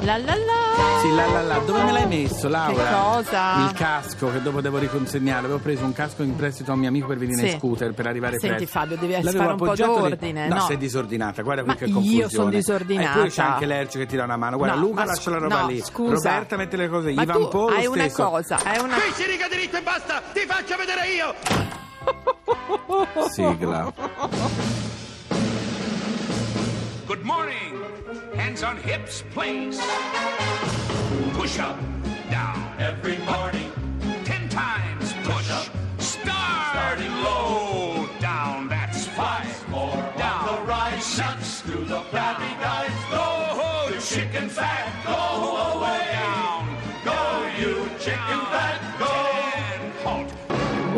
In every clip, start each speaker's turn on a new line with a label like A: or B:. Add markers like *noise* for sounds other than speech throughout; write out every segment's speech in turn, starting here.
A: La la la.
B: Sì, là, là, là. Dove me l'hai messo, Laura?
A: Che cosa?
B: Il casco che dopo devo riconsegnare. Avevo preso un casco in prestito a un mio amico per venire
A: Sì.
B: in scooter per arrivare
A: Senti,
B: presto.
A: Fabio, devi
B: L'avevo
A: fare un po'
B: appoggiato lì.
A: d'ordine,
B: No,
A: no.
B: sei disordinata. Guarda qui
A: Ma
B: che
A: io
B: confusione.
A: sono disordinata.
B: E poi c'è anche Lercio che ti dà una mano. Guarda,
A: No,
B: Luca
A: ma
B: lascia
A: scu-
B: la roba
A: no,
B: lì.
A: scusa.
B: Roberta mette le cose.
A: Ma
B: Ivan
A: tu
B: Polo
A: hai una
B: stesso.
A: cosa, hai una
C: Qui si riga diritto e basta! Ti faccio vedere io!
B: Sigla. *laughs*
D: Good morning. Hands on hips, please. Push up, down. Every morning. Ten times push. up. Start. Starting low. Down. That's five. More down. the rise, Six. Do the flabby guys. Go. The chicken fat. Go away.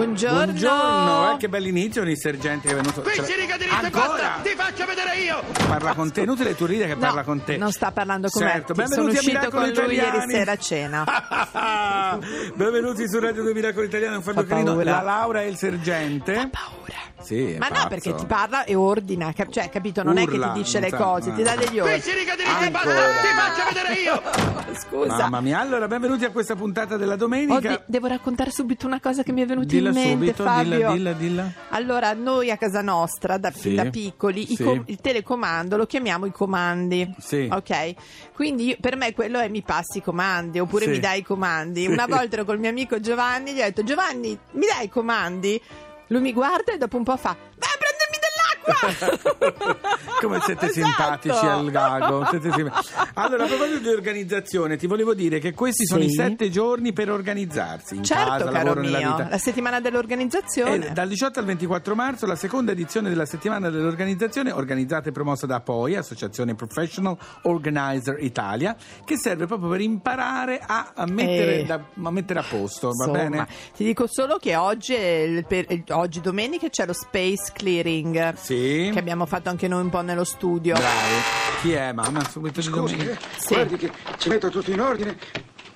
A: Buongiorno.
B: Buongiorno, eh, che bell'inizio con il sergente che è venuto.
C: Qui
B: Ce-
C: si riga diritto e
B: Ancora?
C: basta! Ti faccio vedere io!
B: Parla con te, inutile tu ride che
A: No,
B: parla con te.
A: non sta parlando con me.
B: certo.
A: Sono
B: Benvenuti a
A: uscito con lui ieri
B: Italiani.
A: sera a cena. *laughs*
B: Benvenuti su Radio 2 Miracolo Italiano, Fabio
A: Fa
B: Carino, la Laura e il sergente.
A: Paura.
B: Sì, è
A: Ma no,
B: pazzo.
A: perché ti parla e ordina, cap- cioè, capito? Non è che
B: Urla,
A: ti dice le cose, ti dà degli ordini.
C: si riga diritto
B: Ancora.
C: basta! Ti faccio vedere io! *laughs*
A: Scusa.
B: Mamma mia, allora benvenuti a questa puntata della domenica.
A: Oddio, devo raccontare subito una cosa che mi è venuta
B: Dilla
A: in mente,
B: subito,
A: Fabio.
B: dilla, dilla, dilla.
A: Allora, noi a casa nostra, da,
B: Sì.
A: da piccoli,
B: Sì.
A: com- il telecomando lo chiamiamo i comandi.
B: Sì.
A: Ok? Quindi io- per me quello è mi passi i comandi, oppure
B: Sì.
A: mi dai i comandi.
B: Sì.
A: Una volta ero col mio amico Giovanni, gli ho detto Giovanni, mi dai i comandi? Lui mi guarda e dopo un po' fa, vai *laughs*
B: Come siete
A: Esatto.
B: simpatici al gago. Allora, a proposito di organizzazione, ti volevo dire che questi sono
A: Sì.
B: i sette giorni per organizzarsi. In
A: certo,
B: casa,
A: caro
B: lavoro,
A: mio,
B: vita.
A: la settimana dell'organizzazione.
B: E dal 18 al 24 marzo la seconda edizione della settimana dell'organizzazione organizzata e promossa da POI, Associazione Professional Organizer Italia, che serve proprio per imparare a, a mettere,
A: Eh.
B: da- a mettere a posto, va
A: Insomma,
B: bene?
A: ti dico solo che oggi, per- oggi domenica c'è lo space clearing
B: Sì.
A: Che abbiamo fatto anche noi un po' nello studio.
B: Bravo. Chi è, mamma? Subito
E: Scusi, eh,
A: Sì.
E: guardi che ci metto tutto in ordine,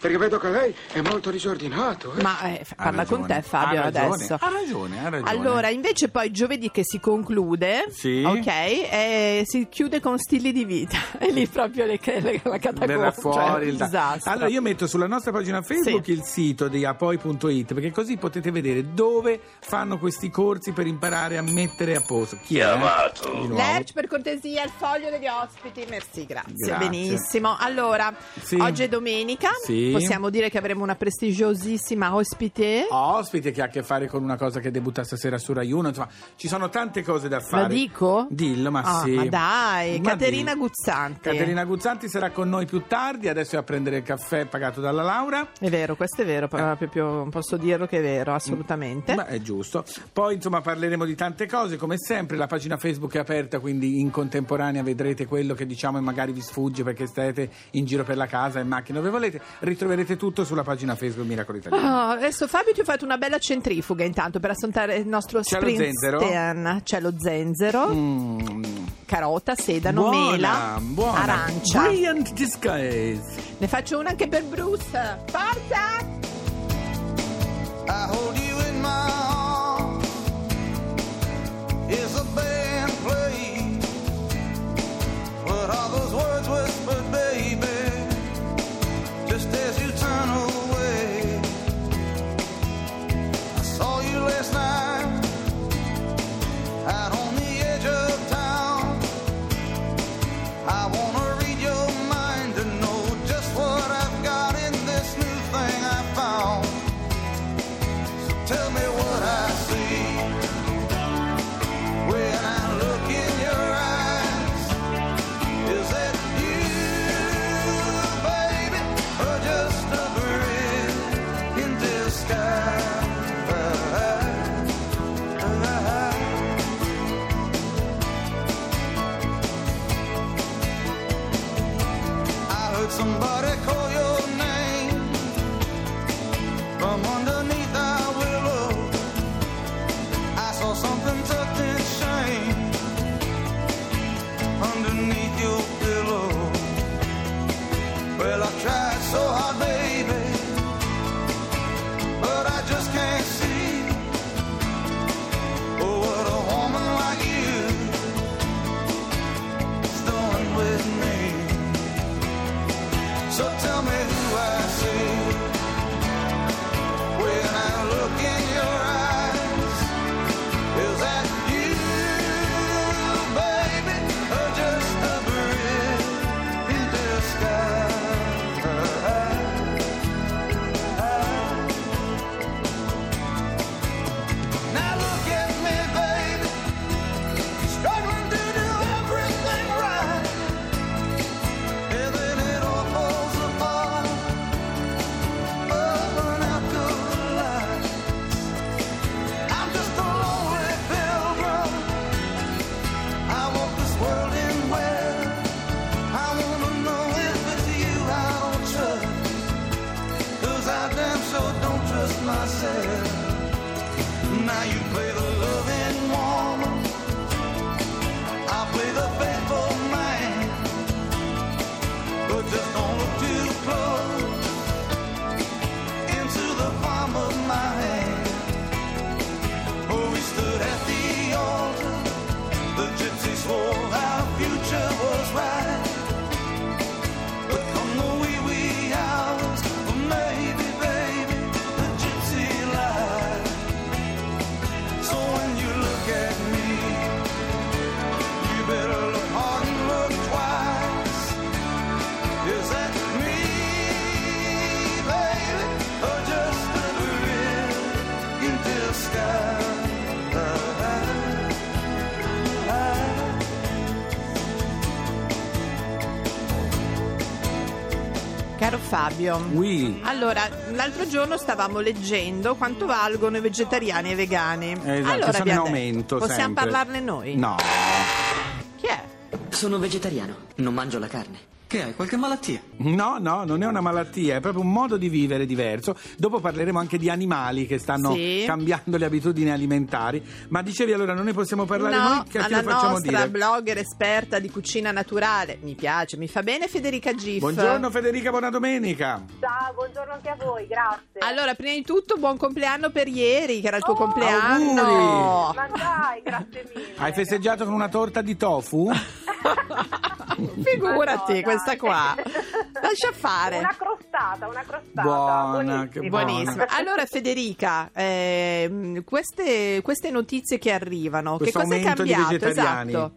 E: perché vedo che lei è molto disordinato. eh.
A: Ma eh, parla con
B: ragione,
A: te Fabio
B: ha ragione,
A: adesso.
B: Ha ragione, ha ragione.
A: Allora, invece poi giovedì che si conclude,
B: Sì.
A: ok, eh, si chiude con stili di vita. *laughs* E lì proprio le, le, la catacomba.
B: verrà
A: cioè,
B: fuori il
A: disastro.
B: Allora io metto sulla nostra pagina Facebook
A: Sì.
B: il sito di apoi.it perché così potete vedere dove fanno questi corsi per imparare a mettere a posto. Chi è?
A: Lerch, per cortesia, il foglio degli ospiti. Merci, grazie.
B: Grazie.
A: Benissimo. Allora,
B: Sì.
A: oggi è domenica.
B: Sì.
A: Possiamo dire che avremo una prestigiosissima ospite.
B: Ospite che ha a che fare con una cosa che debutta stasera su Rai 1, insomma, ci sono tante cose da fare.
A: La dico?
B: Dillo, ma
A: Ah,
B: sì.
A: ma dai,
B: Ma
A: Caterina
B: di-
A: Guzzanti.
B: Caterina Guzzanti sarà con noi più tardi, adesso è a prendere il caffè pagato dalla Laura.
A: È vero, questo è vero, però proprio posso dirlo che è vero, assolutamente.
B: Ma è giusto. Poi insomma parleremo di tante cose, come sempre la pagina Facebook è aperta, quindi in contemporanea vedrete quello che diciamo e magari vi sfugge perché state in giro per la casa, in macchina, dove volete. Ritroverete tutto sulla pagina Facebook Miracolo Italiano.
A: Ah, adesso Fabio ti ho fatto una bella centrifuga intanto per assontare il nostro
B: C'è lo zenzero?
A: Springsteen. C'è lo zenzero,
B: Mm.
A: carota, sedano,
B: Buona,
A: mela,
B: buona.
A: arancia.
B: Brilliant disguise.
A: Ne faccio una anche per Bruce. Forza!
F: I hold you in my arms.
A: Fabio.
B: Oui.
A: Allora, l'altro giorno stavamo leggendo quanto valgono i vegetariani e i vegani.
B: Esatto,
A: allora
B: sono in aumento
A: detto, possiamo
B: sempre.
A: parlarne noi?
B: No.
A: Chi è?
G: Sono vegetariano, non mangio la carne. Che hai, qualche malattia?
B: No, no, non è una malattia, è proprio un modo di vivere diverso. Dopo parleremo anche di animali che stanno
A: Sì.
B: cambiando le abitudini alimentari. Ma dicevi allora, non ne possiamo parlare
A: no,
B: noi? Che
A: alla
B: facciamo
A: nostra
B: dire?
A: blogger esperta di cucina naturale. Mi piace, mi fa bene Federica Giff.
B: Buongiorno Federica, buona domenica.
H: Ciao, buongiorno anche a voi, grazie.
A: Allora, prima di tutto, buon compleanno per ieri, che era il tuo
H: Oh,
A: compleanno.
B: auguri.
H: Ma dai, grazie mille.
B: Hai festeggiato con una torta di tofu? *laughs* *laughs*
A: Figurati,
H: Ma no,
A: questa
H: dai.
A: qua. Lascia fare.
H: Una crostata, una crostata.
B: Buona,
H: buonissima.
A: Buonissimo. Allora, Federica, ehm, queste, queste notizie che arrivano,
B: Questo
A: che cosa è cambiato? Esatto.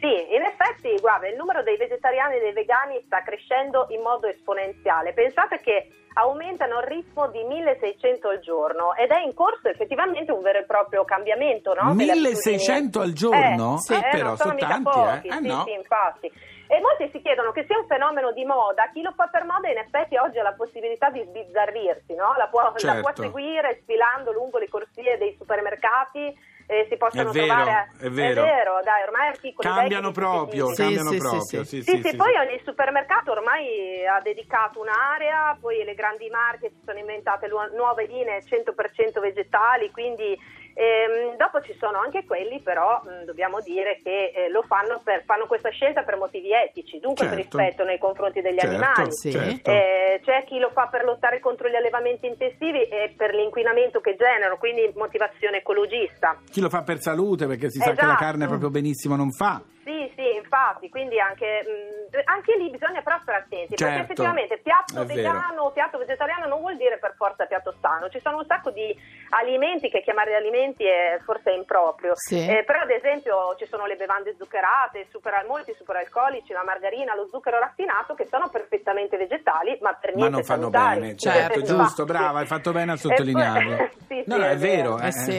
H: Sì, in effetti, guarda, il numero dei vegetariani e dei vegani sta crescendo in modo esponenziale. Pensate che aumentano al ritmo di 1600 al giorno ed è in corso effettivamente un vero e proprio cambiamento, no? delle
B: 1600 al giorno?
H: Eh,
B: Sì.
H: eh,
B: però
H: sono
B: sono tanti,
H: pochi,
B: eh. Eh,
H: sì,
B: no.
H: sì, infatti. E molti si chiedono che sia un fenomeno di moda, chi lo fa per moda in effetti oggi ha la possibilità di sbizzarrirsi, no? la, può, la
B: Certo.
H: può seguire sfilando lungo le corsie dei supermercati, eh, si possono
B: È vero,
H: trovare...
B: è vero.
H: dai, ormai articoli
B: Cambiano proprio.
A: Sì,
B: cambiano
A: sì,
B: proprio.
A: sì,
B: Sì,
H: Sì, sì, poi ogni supermercato ormai ha dedicato un'area, poi le grandi marche si sono inventate lu- nuove linee 100% vegetali, quindi ehm, dopo ci sono anche quelli però mh, dobbiamo dire che eh, lo fanno, per, fanno questa scelta per motivi etici, dunque per
B: Certo.
H: rispetto nei confronti degli
B: Certo,
H: animali.
A: Sì.
B: certo.
H: Eh, c'è chi lo fa per lottare contro gli allevamenti intensivi e per l'inquinamento che generano, quindi motivazione ecologista.
B: Chi lo fa per salute perché si sa che la
H: Esatto.
B: carne proprio benissimo non fa.
H: Sì, sì, infatti, quindi anche, mh, anche lì bisogna però stare attenti,
B: Certo,
H: perché effettivamente piatto vegano o piatto vegetariano non vuol dire per forza piatto sano, ci sono un sacco di alimenti che chiamare alimenti è forse improprio,
A: Sì.
H: Eh, però ad esempio ci sono le bevande zuccherate, super, molti superalcolici, la margarina, lo zucchero raffinato che sono perfettamente vegetali ma per
B: Ma
H: niente
B: non fanno
H: salutari.
B: bene, certo, giusto, brava, hai fatto bene a sottolinearlo. *laughs*
H: poi- sì,
B: no,
H: sì,
B: no, è vero.
A: Eh
B: eh,
A: sì.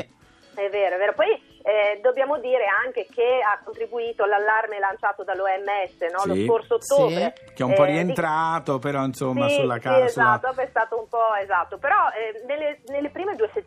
H: è vero, è vero. Poi eh, dobbiamo dire anche che ha contribuito l'allarme lanciato dall'OMS no? lo
B: Sì.
H: scorso ottobre.
B: Che è un po'
H: eh, di-
B: rientrato, però insomma
H: sì,
B: sulla
H: sì,
B: casa.
H: esatto, dopo è stato un po' esatto. Però eh, nelle, nelle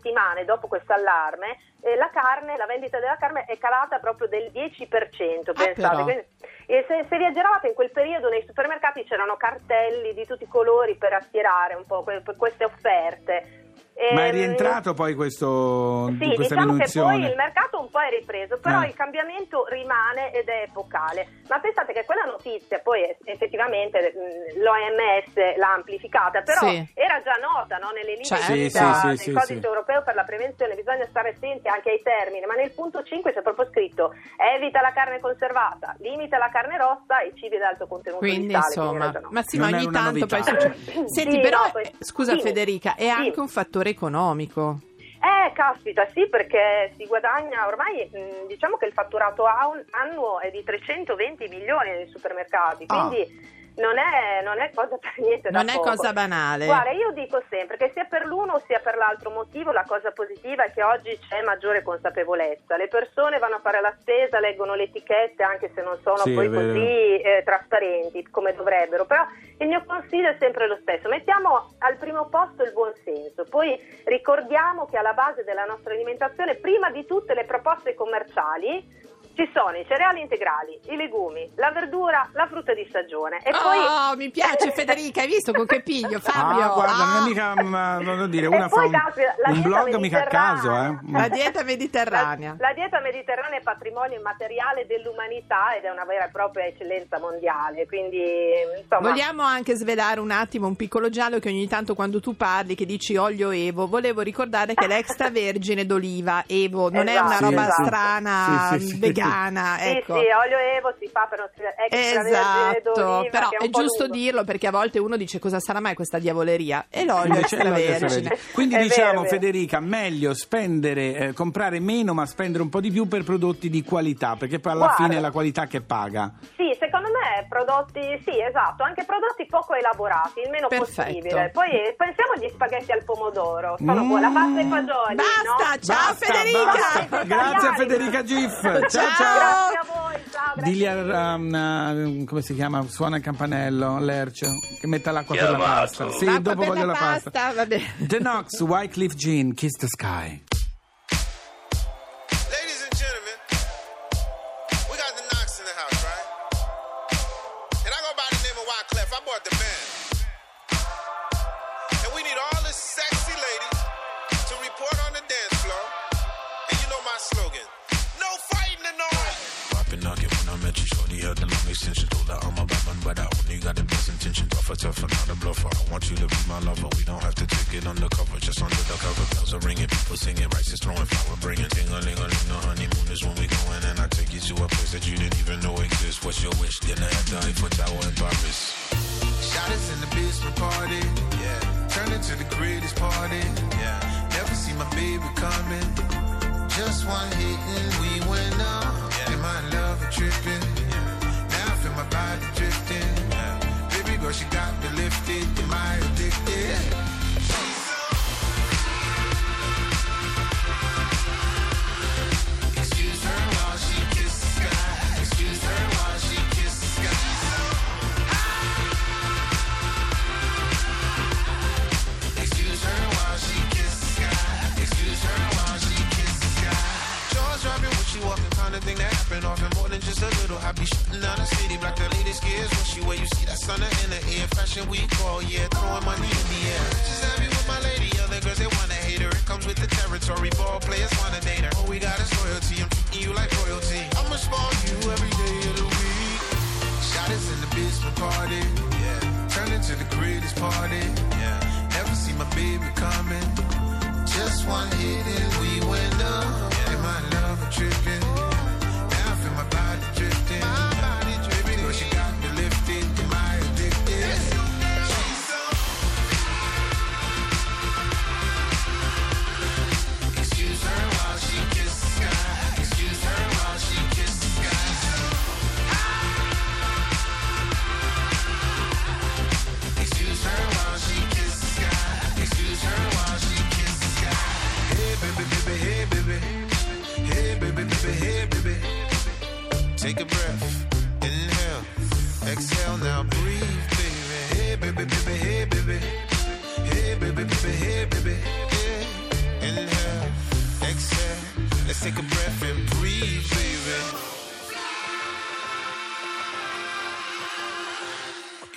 H: settimane dopo questo allarme eh, la carne, la vendita della carne è calata proprio del 10%, pensate.
A: Ah, però.
H: Quindi, e se, se viaggiavate in quel periodo nei supermercati c'erano cartelli di tutti i colori per attirare un po' que- per queste offerte.
B: Ma è
H: Ehm,
B: rientrato poi questo,
H: sì,
B: questa
H: diciamo che
B: diminuzione?
H: poi il mercato un po' è ripreso, però
B: Eh.
H: il cambiamento rimane ed è epocale. Ma pensate che quella notizia poi eh, effettivamente l'OMS l'ha amplificata, però
A: Sì.
H: era già nota no, nelle linee
A: Certo.
B: Sì, sì, sì,
H: del
B: sì,
H: codice
B: sì.
H: europeo per la prevenzione, bisogna stare attenti anche ai termini, ma nel punto 5 c'è proprio scritto evita la carne conservata, limita la carne rossa e i cibi ad alto contenuto
A: Quindi
H: di sale.
A: insomma, ma sì, ma ogni tanto
B: novità.
A: poi succede. Senti,
H: Sì,
A: però,
H: no, poi-
A: scusa. Federica, è
H: Sì.
A: anche un fattore economico.
H: Eh, caspita, sì, perché si guadagna ormai, mh, diciamo che il fatturato an- annuo è di 320 milioni nei supermercati,
B: Ah.
H: quindi non, è, non è cosa per niente da
A: Non è
H: poco.
A: cosa banale.
H: Guarda, io dico sempre che sia per l'uno sia per l'altro motivo la cosa positiva è che oggi c'è maggiore consapevolezza. Le persone vanno a fare la spesa, leggono le etichette anche se non sono
B: Sì,
H: poi così eh, trasparenti come dovrebbero, però il mio consiglio è sempre lo stesso. Mettiamo al primo posto il buon senso, poi ricordiamo che alla base della nostra alimentazione, prima di tutte le proposte commerciali, ci sono i cereali integrali, i legumi, la verdura, la frutta di stagione. E poi...
A: Oh, mi piace *laughs* Federica, hai visto con che piglio, Fabio?
B: Ah, guarda, non è
A: Ah.
B: mica, ma, voglio dire,
H: E
B: una fa
H: poi,
B: un,
H: la
B: un blog mica a caso, eh. *laughs*
A: La dieta
H: La,
A: mediterranea.
H: la dieta mediterranea è patrimonio immateriale dell'umanità ed è una vera e propria eccellenza mondiale, quindi insomma...
A: Vogliamo anche svelare un attimo un piccolo giallo che ogni tanto quando tu parli, che dici olio Evo, volevo ricordare che *laughs* l'extravergine d'oliva Evo non è una
H: Esatto,
A: roba
H: esatto.
A: strana,
B: Sì, sì, sì.
A: Vegana,
H: Sì,
A: ecco.
H: sì, olio Evo si fa per extravergine
A: Esatto, però è
H: po'
A: giusto
H: lungo.
A: dirlo perché a volte uno dice cosa sarà mai questa diavoleria e l'olio
B: Invece è
A: extravergine.
B: extravergine. Quindi
H: È
B: diciamo,
H: è vero.
B: Federica, meglio spendere, eh, comprare meno ma spendere un po' di più per prodotti di qualità, perché poi alla
H: Guarda.
B: fine è la qualità che paga.
H: Sì, secondo prodotti, sì, esatto, anche prodotti poco elaborati, il meno
A: Perfetto.
H: possibile. Poi eh, pensiamo agli spaghetti al pomodoro, sono
B: Mm.
H: buoni, la pasta e fagioli,
A: Basta,
H: no?
A: ciao
B: Basta,
A: Federica!
B: basta. Grazie a Federica Gif. Ciao ciao.
H: Grazie a voi, ciao,
B: a, um, come si chiama? Suona il campanello, Lercio, che metta l'acqua per la pasta. Sì,
A: L'acqua
B: dopo voglio
A: la
B: pasta.
A: pasta.
B: The Knox, Wycliffe Jean, Kiss the Sky.
I: Slogan no fighting in the hall.
J: Poppin' nugget when I met you, shorty had the long extension. Told her I'm a Batman, but I only got the best intention. Tougher, tougher, not a bluffer. I want you to be my lover. We don't have to take it undercover, just under the cover. Bells are ringing, people singing, rice is throwing, flower bringing. Ding a ling a ling, the honeymoon is when we going, and I take you to a place that you didn't even know exists. What's your wish? Dinner at the Eiffel Tower in Paris.
I: Shot us in the basement party. Yeah. Turn into the greatest party. Yeah. Never see my baby coming. Just one hit and we went up. Yeah. In my love and tripping. Yeah. Now I feel my body drifting. Yeah. Baby girl, she got me lifted. Am I Be shutting the city, black the latest gears when she wear. You see that sun in the air, fashion week oh all year, throwing money in the air. Just happy with my lady, other girls they wanna hate her. It comes with the territory, ball players wanna date her. All we got is loyalty, I'm treating you like royalty. I'ma spoil you every day of the week. Shot in the basement party. Yeah. Turn into the greatest party.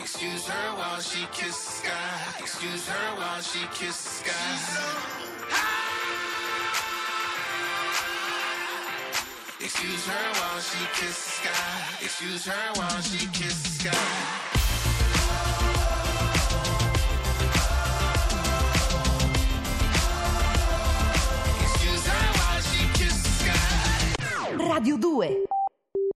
I: Excuse her while she kiss the sky. Excuse her while she kiss the sky. Excuse her while she kiss the sky. Excuse her while she kiss the sky. Excuse her while she kiss the sky.
K: Radio 2